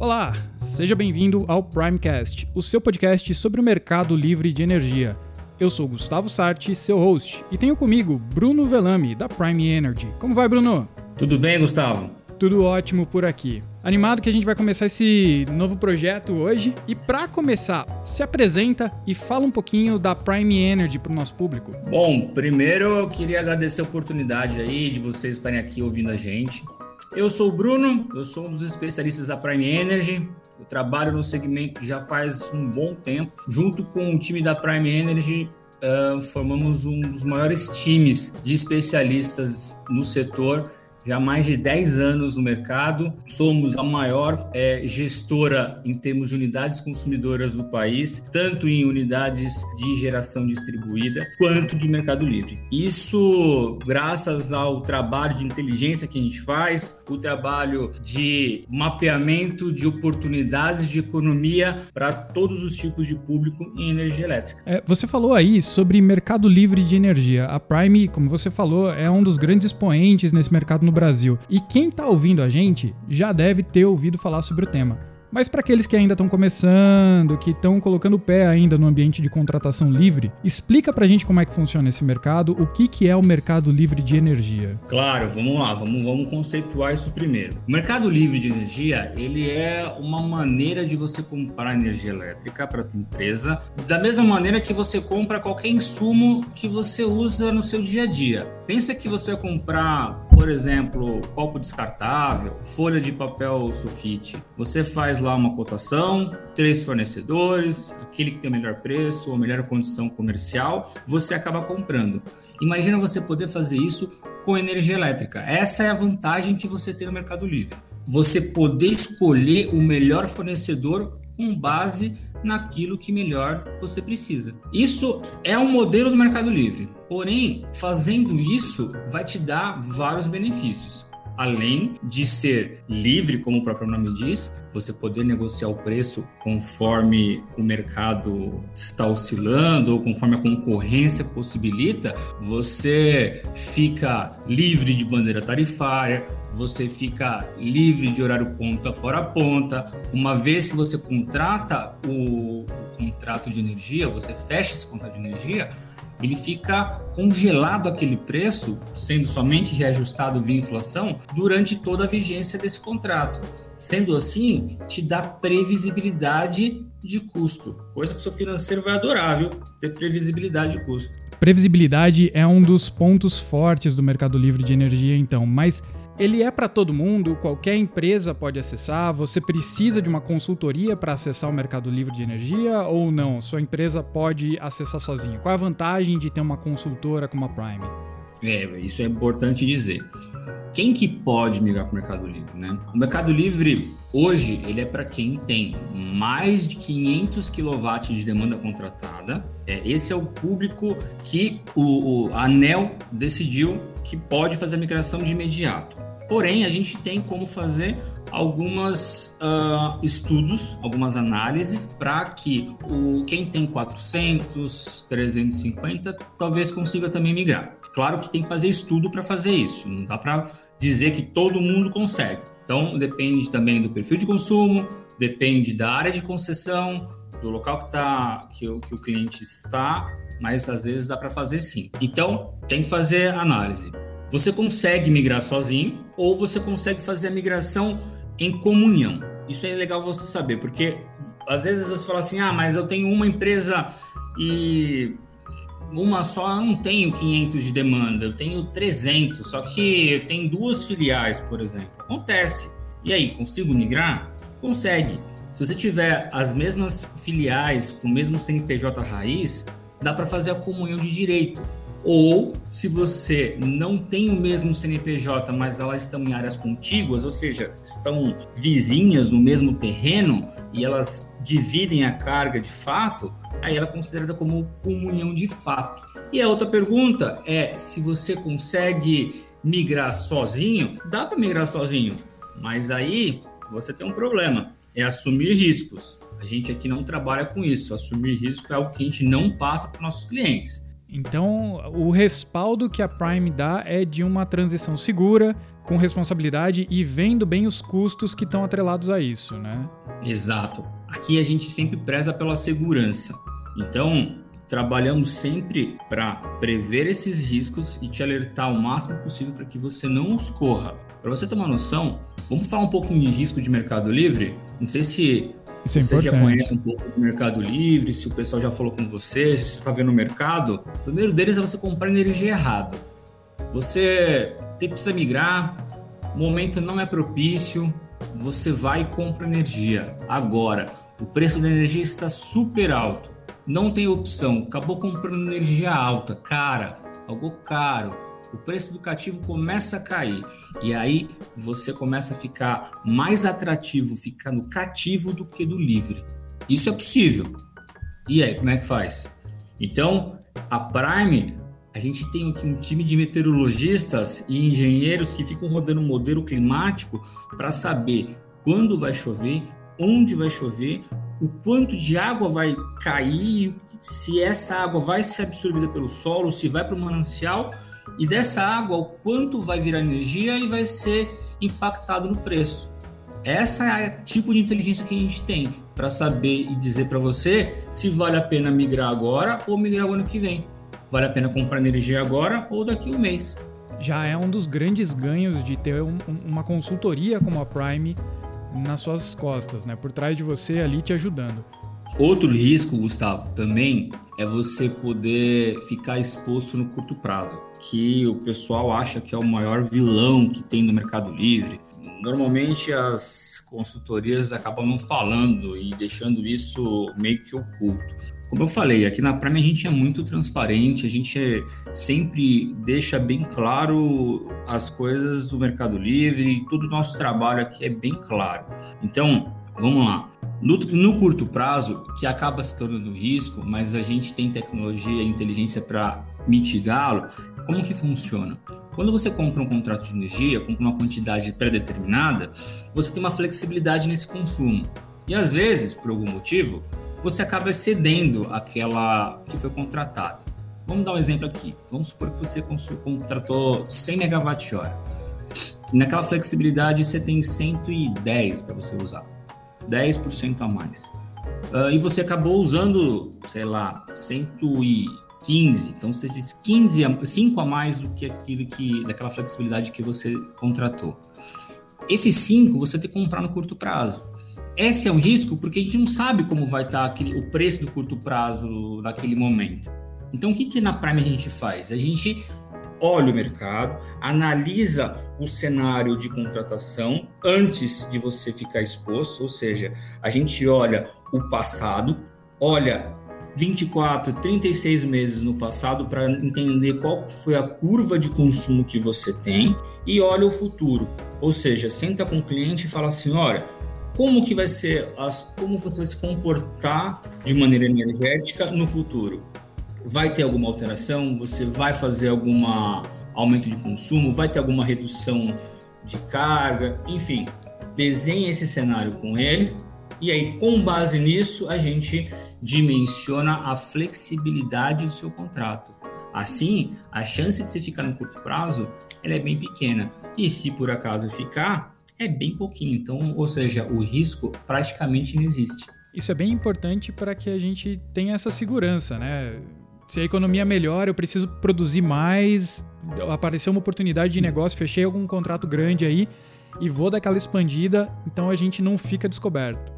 Olá, seja bem-vindo ao Primecast, o seu podcast sobre o mercado livre de energia. Eu sou Gustavo Sarti, seu host, e tenho comigo Bruno Velame, da Prime Energy. Como vai, Bruno? Tudo bem, Gustavo? Tudo ótimo por aqui. Animado que a gente vai começar esse novo projeto hoje. E para começar, se apresenta e fala um pouquinho da Prime Energy para o nosso público. Bom, primeiro eu queria agradecer a oportunidade aí de vocês estarem aqui ouvindo a gente. Eu sou o Bruno, eu sou um dos especialistas da Prime Energy. Eu trabalho no segmento já faz um bom tempo. Junto com o time da Prime Energy, uh, formamos um dos maiores times de especialistas no setor já há mais de 10 anos no mercado. Somos a maior é, gestora em termos de unidades consumidoras do país, tanto em unidades de geração distribuída quanto de mercado livre. Isso graças ao trabalho de inteligência que a gente faz, o trabalho de mapeamento de oportunidades de economia para todos os tipos de público em energia elétrica. É, você falou aí sobre mercado livre de energia. A Prime, como você falou, é um dos grandes expoentes nesse mercado no Brasil. E quem está ouvindo a gente já deve ter ouvido falar sobre o tema. Mas para aqueles que ainda estão começando, que estão colocando o pé ainda no ambiente de contratação livre, explica para a gente como é que funciona esse mercado, o que, que é o mercado livre de energia. Claro, vamos lá, vamos, vamos conceituar isso primeiro. O mercado livre de energia, ele é uma maneira de você comprar energia elétrica para tua empresa, da mesma maneira que você compra qualquer insumo que você usa no seu dia a dia. Pensa que você vai comprar, por exemplo, copo descartável, folha de papel sulfite. Você faz lá uma cotação, três fornecedores, aquele que tem o melhor preço ou melhor condição comercial, você acaba comprando. Imagina você poder fazer isso com energia elétrica. Essa é a vantagem que você tem no Mercado Livre. Você poder escolher o melhor fornecedor com base naquilo que melhor você precisa. Isso é um modelo do Mercado Livre. Porém, fazendo isso vai te dar vários benefícios além de ser livre, como o próprio nome diz, você poder negociar o preço conforme o mercado está oscilando ou conforme a concorrência possibilita, você fica livre de bandeira tarifária, você fica livre de horário ponta fora ponta. Uma vez que você contrata o, o contrato de energia, você fecha esse contrato de energia, ele fica congelado aquele preço, sendo somente reajustado via inflação, durante toda a vigência desse contrato. Sendo assim, te dá previsibilidade de custo, coisa que seu financeiro vai adorar, viu? Ter previsibilidade de custo. Previsibilidade é um dos pontos fortes do mercado livre de energia, então, mas ele é para todo mundo, qualquer empresa pode acessar. Você precisa de uma consultoria para acessar o mercado livre de energia ou não? Sua empresa pode acessar sozinha? Qual é a vantagem de ter uma consultora como a Prime? É, isso é importante dizer. Quem que pode migrar para o Mercado Livre, né? O Mercado Livre hoje ele é para quem tem mais de 500 kW de demanda contratada. É, esse é o público que o, o ANEL decidiu que pode fazer a migração de imediato. Porém, a gente tem como fazer algumas uh, estudos, algumas análises para que o quem tem 400, 350 talvez consiga também migrar. Claro que tem que fazer estudo para fazer isso. Não dá para dizer que todo mundo consegue. Então depende também do perfil de consumo, depende da área de concessão, do local que tá que o, que o cliente está, mas às vezes dá para fazer sim. Então tem que fazer análise. Você consegue migrar sozinho ou você consegue fazer a migração em comunhão. Isso é legal você saber, porque às vezes você fala assim: ah, mas eu tenho uma empresa e uma só eu não tenho 500 de demanda, eu tenho 300, só que eu tenho duas filiais, por exemplo. Acontece. E aí, consigo migrar? Consegue. Se você tiver as mesmas filiais com o mesmo CNPJ raiz, dá para fazer a comunhão de direito. Ou, se você não tem o mesmo CNPJ, mas elas estão em áreas contíguas, ou seja, estão vizinhas no mesmo terreno e elas dividem a carga de fato, aí ela é considerada como comunhão de fato. E a outra pergunta é se você consegue migrar sozinho, dá para migrar sozinho, mas aí você tem um problema, é assumir riscos. A gente aqui não trabalha com isso. Assumir risco é algo que a gente não passa para nossos clientes. Então, o respaldo que a Prime dá é de uma transição segura, com responsabilidade e vendo bem os custos que estão atrelados a isso, né? Exato. Aqui a gente sempre preza pela segurança. Então, trabalhamos sempre para prever esses riscos e te alertar o máximo possível para que você não os corra. Para você ter uma noção, vamos falar um pouquinho de risco de Mercado Livre? Não sei se isso é você importante. já conhece um pouco do Mercado Livre, se o pessoal já falou com você, se você está vendo o mercado. O primeiro deles é você comprar energia errado. Você precisa migrar, o momento não é propício, você vai e compra energia. Agora, o preço da energia está super alto. Não tem opção, acabou comprando energia alta, cara, algo caro. O preço do cativo começa a cair. E aí você começa a ficar mais atrativo ficar no cativo do que do livre. Isso é possível. E aí, como é que faz? Então, a Prime, a gente tem aqui um time de meteorologistas e engenheiros que ficam rodando um modelo climático para saber quando vai chover, onde vai chover, o quanto de água vai cair, se essa água vai ser absorvida pelo solo, se vai para o manancial, e dessa água, o quanto vai virar energia e vai ser impactado no preço. Essa é o tipo de inteligência que a gente tem para saber e dizer para você se vale a pena migrar agora ou migrar o ano que vem. Vale a pena comprar energia agora ou daqui a um mês. Já é um dos grandes ganhos de ter um, uma consultoria como a Prime nas suas costas, né? Por trás de você ali te ajudando. Outro risco, Gustavo, também é você poder ficar exposto no curto prazo, que o pessoal acha que é o maior vilão que tem no Mercado Livre. Normalmente as consultorias acabam não falando e deixando isso meio que oculto. Como eu falei, aqui na Prime a gente é muito transparente, a gente sempre deixa bem claro as coisas do Mercado Livre e todo o nosso trabalho aqui é bem claro. Então, vamos lá. No, no curto prazo, que acaba se tornando risco, mas a gente tem tecnologia e inteligência para mitigá-lo, como que funciona? Quando você compra um contrato de energia, compra uma quantidade pré-determinada, você tem uma flexibilidade nesse consumo. E às vezes, por algum motivo, você acaba excedendo aquela que foi contratada. Vamos dar um exemplo aqui. Vamos supor que você contratou 100 megawatt-hora. Naquela flexibilidade você tem 110 para você usar. 10% a mais. Uh, e você acabou usando, sei lá, 115. Então você diz 15 a, 5 a mais do que aquilo que daquela flexibilidade que você contratou. Esses 5 você tem que comprar no curto prazo. Esse é um risco porque a gente não sabe como vai estar aquele, o preço do curto prazo naquele momento. Então, o que, que na Prime a gente faz? A gente olha o mercado, analisa o cenário de contratação antes de você ficar exposto, ou seja, a gente olha o passado, olha 24, 36 meses no passado para entender qual foi a curva de consumo que você tem e olha o futuro. Ou seja, senta com o cliente e fala assim: olha, como que vai ser, as, como você vai se comportar de maneira energética no futuro. Vai ter alguma alteração? Você vai fazer algum aumento de consumo? Vai ter alguma redução de carga? Enfim, desenhe esse cenário com ele e aí, com base nisso, a gente dimensiona a flexibilidade do seu contrato. Assim, a chance de você ficar no curto prazo ela é bem pequena. E se por acaso ficar, é bem pouquinho. Então, ou seja, o risco praticamente não existe. Isso é bem importante para que a gente tenha essa segurança, né? Se a economia melhora, eu preciso produzir mais, apareceu uma oportunidade de negócio, fechei algum contrato grande aí e vou daquela expandida, então a gente não fica descoberto.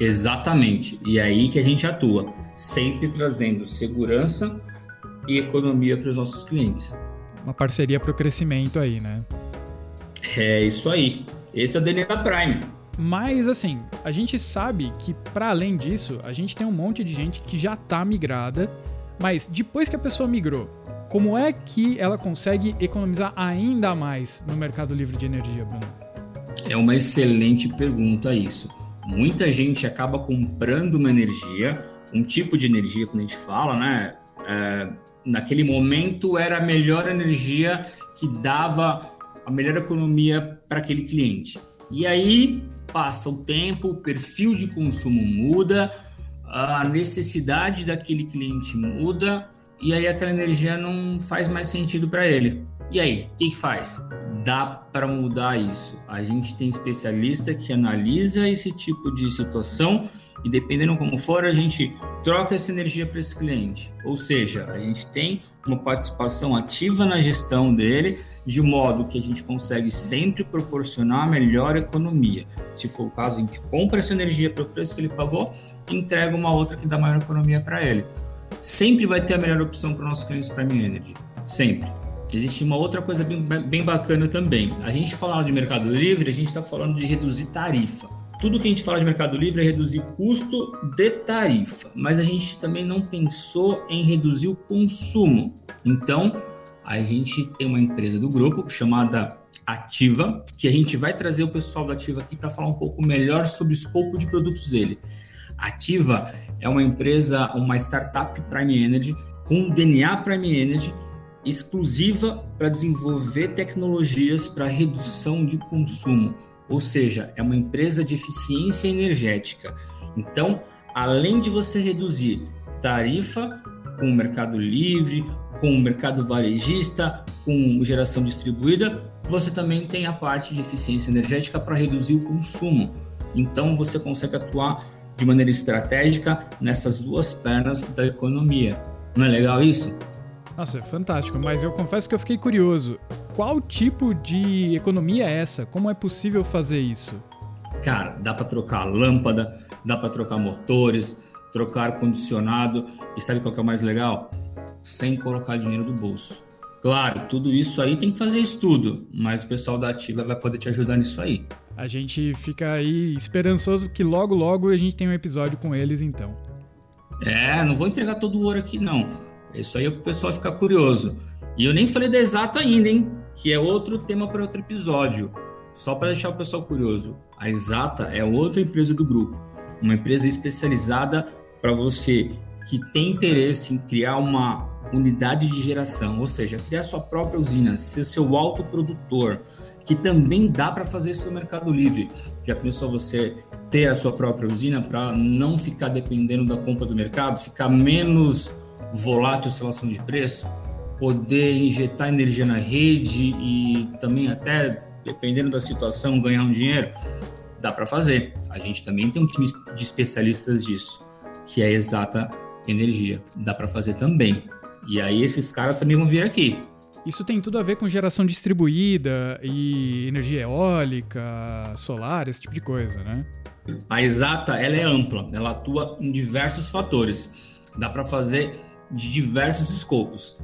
Exatamente. E é aí que a gente atua, sempre trazendo segurança e economia para os nossos clientes. Uma parceria para o crescimento aí, né? É isso aí. Esse é o DNA Prime. Mas assim, a gente sabe que para além disso, a gente tem um monte de gente que já tá migrada, mas depois que a pessoa migrou, como é que ela consegue economizar ainda mais no mercado livre de energia, Bruno? É uma excelente pergunta isso. Muita gente acaba comprando uma energia, um tipo de energia, quando a gente fala, né? É, naquele momento era a melhor energia que dava a melhor economia para aquele cliente. E aí passa o tempo, o perfil de consumo muda, a necessidade daquele cliente muda e aí aquela energia não faz mais sentido para ele. E aí, o que, que faz? Dá para mudar isso. A gente tem especialista que analisa esse tipo de situação e dependendo como for, a gente troca essa energia para esse cliente. Ou seja, a gente tem uma participação ativa na gestão dele, de modo que a gente consegue sempre proporcionar a melhor economia. Se for o caso, a gente compra essa energia pelo preço que ele pagou e entrega uma outra que dá maior economia para ele. Sempre vai ter a melhor opção para os nossos clientes Prime Energy. Sempre. Existe uma outra coisa bem, bem bacana também. A gente fala de mercado livre, a gente está falando de reduzir tarifa tudo que a gente fala de Mercado Livre é reduzir custo de tarifa, mas a gente também não pensou em reduzir o consumo. Então, a gente tem uma empresa do grupo chamada Ativa, que a gente vai trazer o pessoal da Ativa aqui para falar um pouco melhor sobre o escopo de produtos dele. Ativa é uma empresa, uma startup Prime Energy com DNA Prime Energy exclusiva para desenvolver tecnologias para redução de consumo ou seja, é uma empresa de eficiência energética. Então, além de você reduzir tarifa com o mercado livre, com o mercado varejista, com geração distribuída, você também tem a parte de eficiência energética para reduzir o consumo. Então, você consegue atuar de maneira estratégica nessas duas pernas da economia. Não é legal isso? Nossa, é fantástico, mas eu confesso que eu fiquei curioso. Qual tipo de economia é essa? Como é possível fazer isso? Cara, dá para trocar lâmpada, dá para trocar motores, trocar ar-condicionado e sabe qual que é o mais legal? Sem colocar dinheiro do bolso. Claro, tudo isso aí tem que fazer estudo, mas o pessoal da Ativa vai poder te ajudar nisso aí. A gente fica aí esperançoso que logo logo a gente tenha um episódio com eles então. É, não vou entregar todo o ouro aqui não. Isso aí para o pessoal ficar curioso. E eu nem falei da Exata ainda, hein? Que é outro tema para outro episódio. Só para deixar o pessoal curioso. A Exata é outra empresa do grupo. Uma empresa especializada para você que tem interesse em criar uma unidade de geração, ou seja, criar sua própria usina, ser seu autoprodutor, que também dá para fazer isso no Mercado Livre. Já pensou você ter a sua própria usina para não ficar dependendo da compra do mercado, ficar menos volátil oscilação de preço, poder injetar energia na rede e também até, dependendo da situação, ganhar um dinheiro, dá para fazer. A gente também tem um time de especialistas disso, que é exata energia. Dá para fazer também. E aí esses caras também vão vir aqui. Isso tem tudo a ver com geração distribuída e energia eólica, solar, esse tipo de coisa, né? A exata, ela é ampla, ela atua em diversos fatores. Dá para fazer de diversos escopos,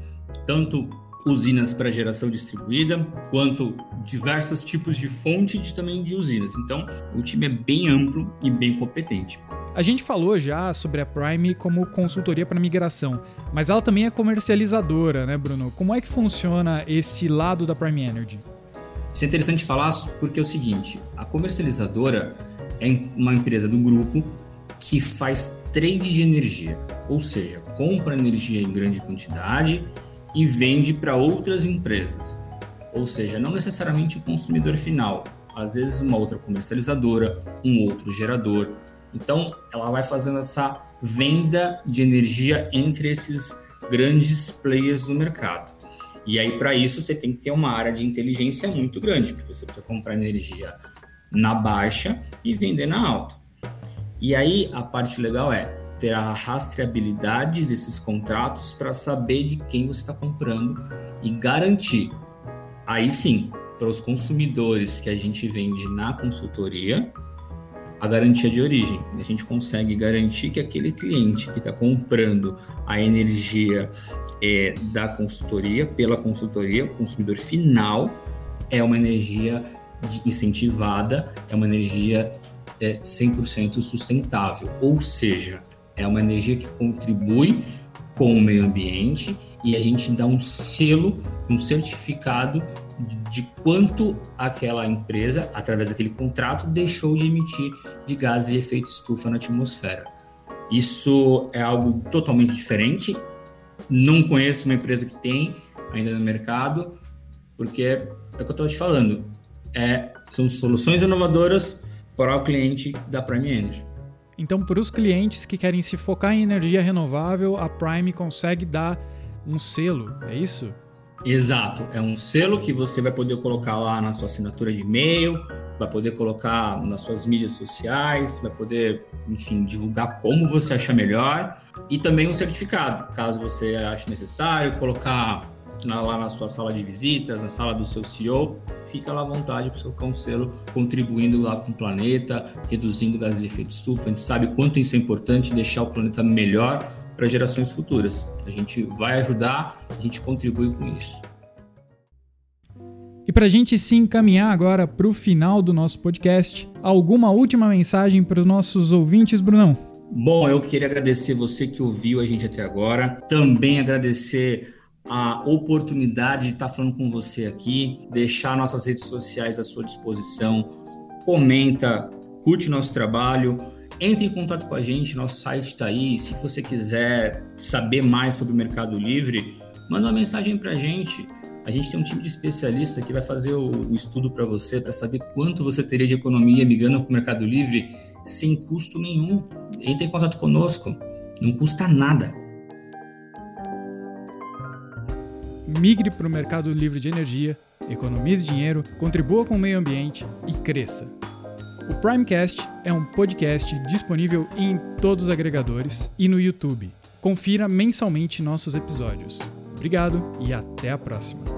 tanto usinas para geração distribuída, quanto diversos tipos de fonte de também de usinas. Então, o time é bem amplo e bem competente. A gente falou já sobre a Prime como consultoria para migração, mas ela também é comercializadora, né, Bruno? Como é que funciona esse lado da Prime Energy? Isso é interessante falar porque é o seguinte: a comercializadora é uma empresa do grupo que faz trade de energia, ou seja, compra energia em grande quantidade e vende para outras empresas. Ou seja, não necessariamente o consumidor final, às vezes uma outra comercializadora, um outro gerador. Então, ela vai fazendo essa venda de energia entre esses grandes players do mercado. E aí, para isso, você tem que ter uma área de inteligência muito grande, porque você precisa comprar energia na baixa e vender na alta. E aí a parte legal é ter a rastreabilidade desses contratos para saber de quem você está comprando e garantir. Aí sim, para os consumidores que a gente vende na consultoria, a garantia de origem. A gente consegue garantir que aquele cliente que está comprando a energia é, da consultoria, pela consultoria, o consumidor final, é uma energia incentivada, é uma energia é 100% sustentável, ou seja, é uma energia que contribui com o meio ambiente e a gente dá um selo, um certificado de quanto aquela empresa, através daquele contrato, deixou de emitir de gases de efeito estufa na atmosfera. Isso é algo totalmente diferente. Não conheço uma empresa que tem ainda no mercado, porque é, o que eu estou te falando. É, são soluções inovadoras para o cliente da Prime Energy. Então, para os clientes que querem se focar em energia renovável, a Prime consegue dar um selo, é isso? Exato, é um selo que você vai poder colocar lá na sua assinatura de e-mail, vai poder colocar nas suas mídias sociais, vai poder, enfim, divulgar como você achar melhor e também um certificado, caso você ache necessário, colocar na, lá na sua sala de visitas, na sala do seu CEO, fica lá à vontade para colocar um selo contribuindo lá com o planeta, reduzindo gases de efeito estufa. A gente sabe quanto isso é importante, deixar o planeta melhor para gerações futuras. A gente vai ajudar, a gente contribui com isso. E para a gente se encaminhar agora para o final do nosso podcast, alguma última mensagem para os nossos ouvintes, Brunão? Bom, eu queria agradecer você que ouviu a gente até agora, também agradecer a oportunidade de estar falando com você aqui, deixar nossas redes sociais à sua disposição, comenta, curte nosso trabalho, entre em contato com a gente, nosso site está aí. Se você quiser saber mais sobre o Mercado Livre, manda uma mensagem para a gente. A gente tem um time de especialistas que vai fazer o estudo para você, para saber quanto você teria de economia migrando para o Mercado Livre sem custo nenhum. Entre em contato conosco, não custa nada. Migre para o mercado livre de energia, economize dinheiro, contribua com o meio ambiente e cresça. O Primecast é um podcast disponível em todos os agregadores e no YouTube. Confira mensalmente nossos episódios. Obrigado e até a próxima.